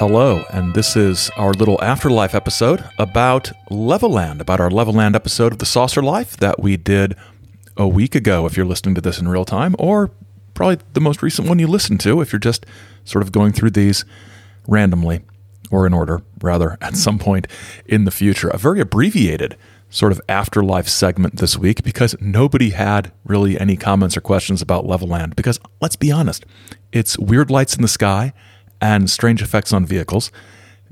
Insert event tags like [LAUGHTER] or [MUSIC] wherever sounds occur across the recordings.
Hello, and this is our little afterlife episode about Levelland, about our Levelland episode of The Saucer Life that we did a week ago if you're listening to this in real time, or probably the most recent one you listened to if you're just sort of going through these randomly or in order, rather, [LAUGHS] at some point in the future. A very abbreviated sort of afterlife segment this week because nobody had really any comments or questions about Levelland. Because let's be honest, it's weird lights in the sky and strange effects on vehicles.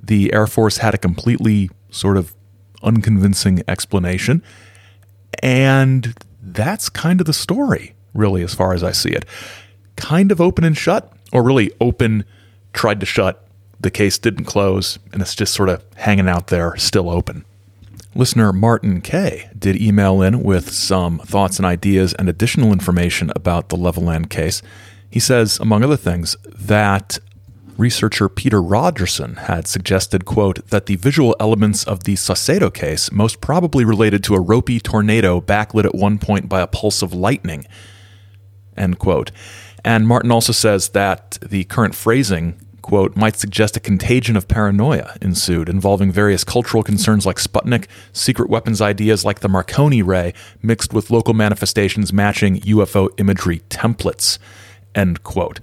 The Air Force had a completely sort of unconvincing explanation. And that's kind of the story, really, as far as I see it. Kind of open and shut, or really open, tried to shut. The case didn't close, and it's just sort of hanging out there, still open. Listener Martin K did email in with some thoughts and ideas and additional information about the Levelland case. He says, among other things, that researcher Peter Rogerson had suggested, quote, that the visual elements of the Saucedo case most probably related to a ropey tornado backlit at one point by a pulse of lightning, end quote. And Martin also says that the current phrasing, quote, might suggest a contagion of paranoia ensued involving various cultural concerns like Sputnik, secret weapons ideas like the Marconi ray, mixed with local manifestations matching UFO imagery templates, end quote.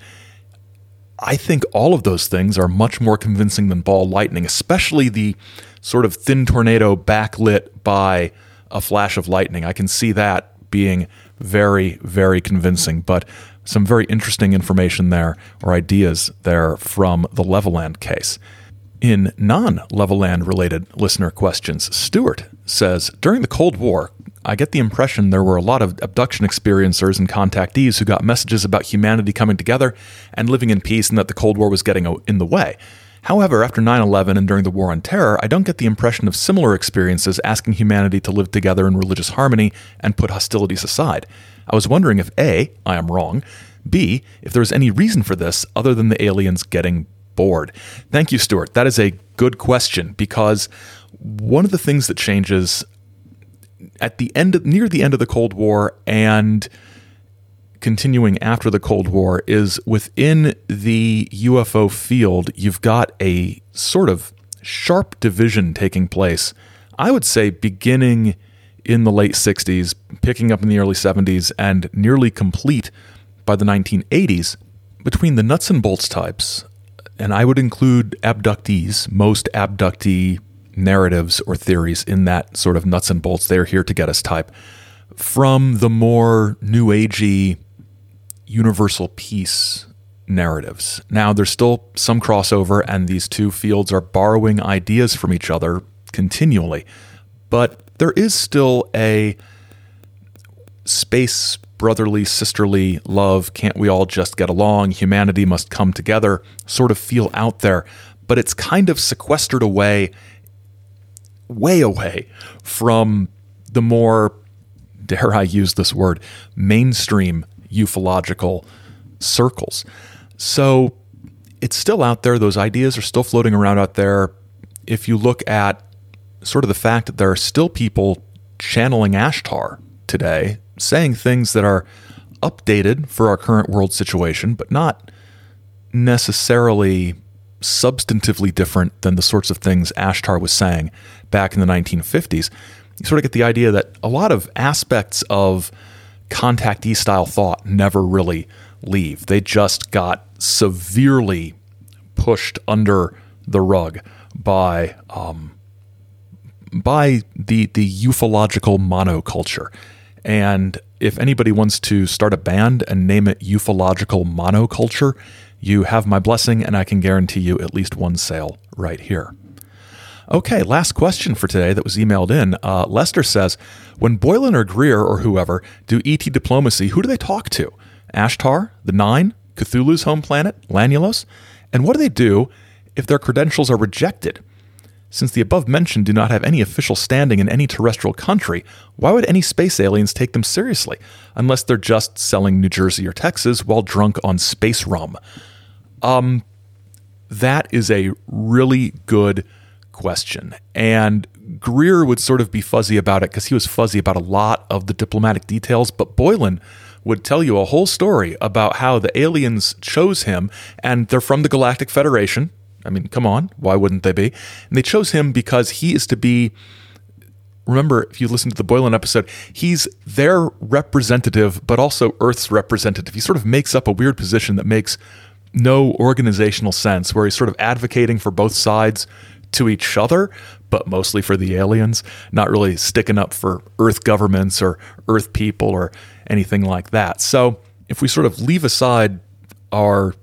I think all of those things are much more convincing than ball lightning, especially the sort of thin tornado backlit by a flash of lightning. I can see that being very, very convincing, but some very interesting information there or ideas there from the Levelland case. In non Levelland related listener questions, Stewart says During the Cold War, I get the impression there were a lot of abduction experiencers and contactees who got messages about humanity coming together and living in peace and that the Cold War was getting in the way. However, after 9 11 and during the War on Terror, I don't get the impression of similar experiences asking humanity to live together in religious harmony and put hostilities aside. I was wondering if A, I am wrong, B, if there's any reason for this other than the aliens getting bored. Thank you, Stuart. That is a good question because one of the things that changes at the end of, near the end of the Cold War and continuing after the Cold War is within the UFO field, you've got a sort of sharp division taking place. I would say beginning in the late 60s, picking up in the early 70s, and nearly complete by the 1980s between the nuts and bolts types. And I would include abductees, most abductee narratives or theories in that sort of nuts and bolts, they're here to get us type, from the more new agey universal peace narratives. Now, there's still some crossover, and these two fields are borrowing ideas from each other continually, but there is still a space brotherly, sisterly love, can't we all just get along? Humanity must come together. Sort of feel out there, but it's kind of sequestered away way away from the more, dare I use this word, mainstream ufological circles. So it's still out there. Those ideas are still floating around out there. If you look at sort of the fact that there are still people channeling Ashtar today, saying things that are updated for our current world situation, but not necessarily substantively different than the sorts of things Ashtar was saying back in the 1950s, you sort of get the idea that a lot of aspects of contactee style thought never really leave. They just got severely pushed under the rug by um, by the the ufological monoculture. And if anybody wants to start a band and name it ufological monoculture, you have my blessing, and I can guarantee you at least one sale right here. Okay, last question for today that was emailed in. Uh, Lester says, when Boylan or Greer or whoever do ET diplomacy, who do they talk to? Ashtar, the Nine, Cthulhu's home planet, Lanulos? And what do they do if their credentials are rejected? Since the above mentioned do not have any official standing in any terrestrial country, why would any space aliens take them seriously, unless they're just selling New Jersey or Texas while drunk on space rum? Um, that is a really good question. And Greer would sort of be fuzzy about it because he was fuzzy about a lot of the diplomatic details, but Boylan would tell you a whole story about how the aliens chose him and they're from the Galactic Federation. I mean, come on, why wouldn't they be? And they chose him because he is to be. Remember, if you listen to the Boylan episode, he's their representative, but also Earth's representative. He sort of makes up a weird position that makes no organizational sense, where he's sort of advocating for both sides to each other, but mostly for the aliens, not really sticking up for Earth governments or Earth people or anything like that. So if we sort of leave aside our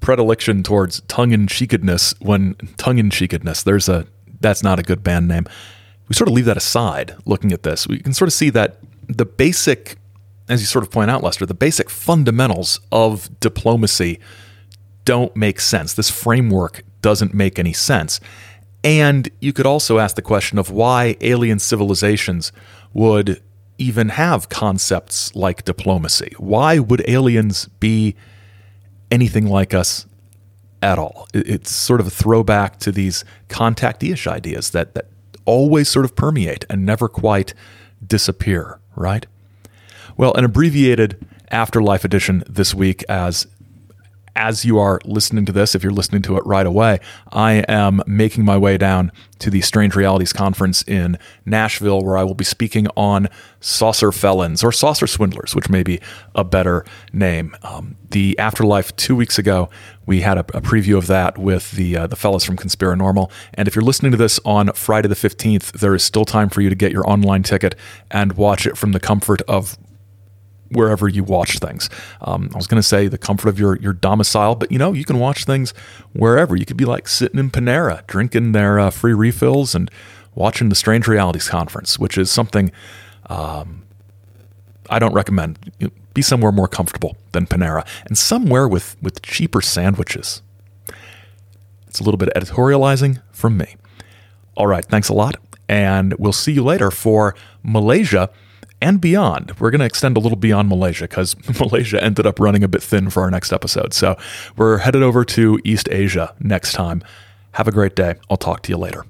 predilection towards tongue in cheekedness, when tongue in cheekedness, there's a that's not a good band name. We sort of leave that aside looking at this. We can sort of see that the basic, as you sort of point out, Lester, the basic fundamentals of diplomacy don't make sense. This framework doesn't make any sense. And you could also ask the question of why alien civilizations would even have concepts like diplomacy. Why would aliens be anything like us at all? It's sort of a throwback to these contactee-ish ideas that, that always sort of permeate and never quite disappear, right? Well, an abbreviated afterlife edition this week as as you are listening to this, if you're listening to it right away, I am making my way down to the Strange Realities Conference in Nashville, where I will be speaking on saucer felons or saucer swindlers, which may be a better name. Um, the Afterlife two weeks ago, we had a, a preview of that with the uh, the fellas from Conspiranormal. And if you're listening to this on Friday the 15th, there is still time for you to get your online ticket and watch it from the comfort of wherever you watch things. Um, I was going to say the comfort of your your domicile, but you know you can watch things wherever. You could be like sitting in Panera, drinking their uh, free refills and watching the Strange Realities conference, which is something um, I don't recommend. Be somewhere more comfortable than Panera, and somewhere with with cheaper sandwiches. It's a little bit editorializing from me. All right, thanks a lot, and we'll see you later for Malaysia and beyond. We're going to extend a little beyond Malaysia because [LAUGHS] Malaysia ended up running a bit thin for our next episode. So we're headed over to East Asia next time. Have a great day. I'll talk to you later.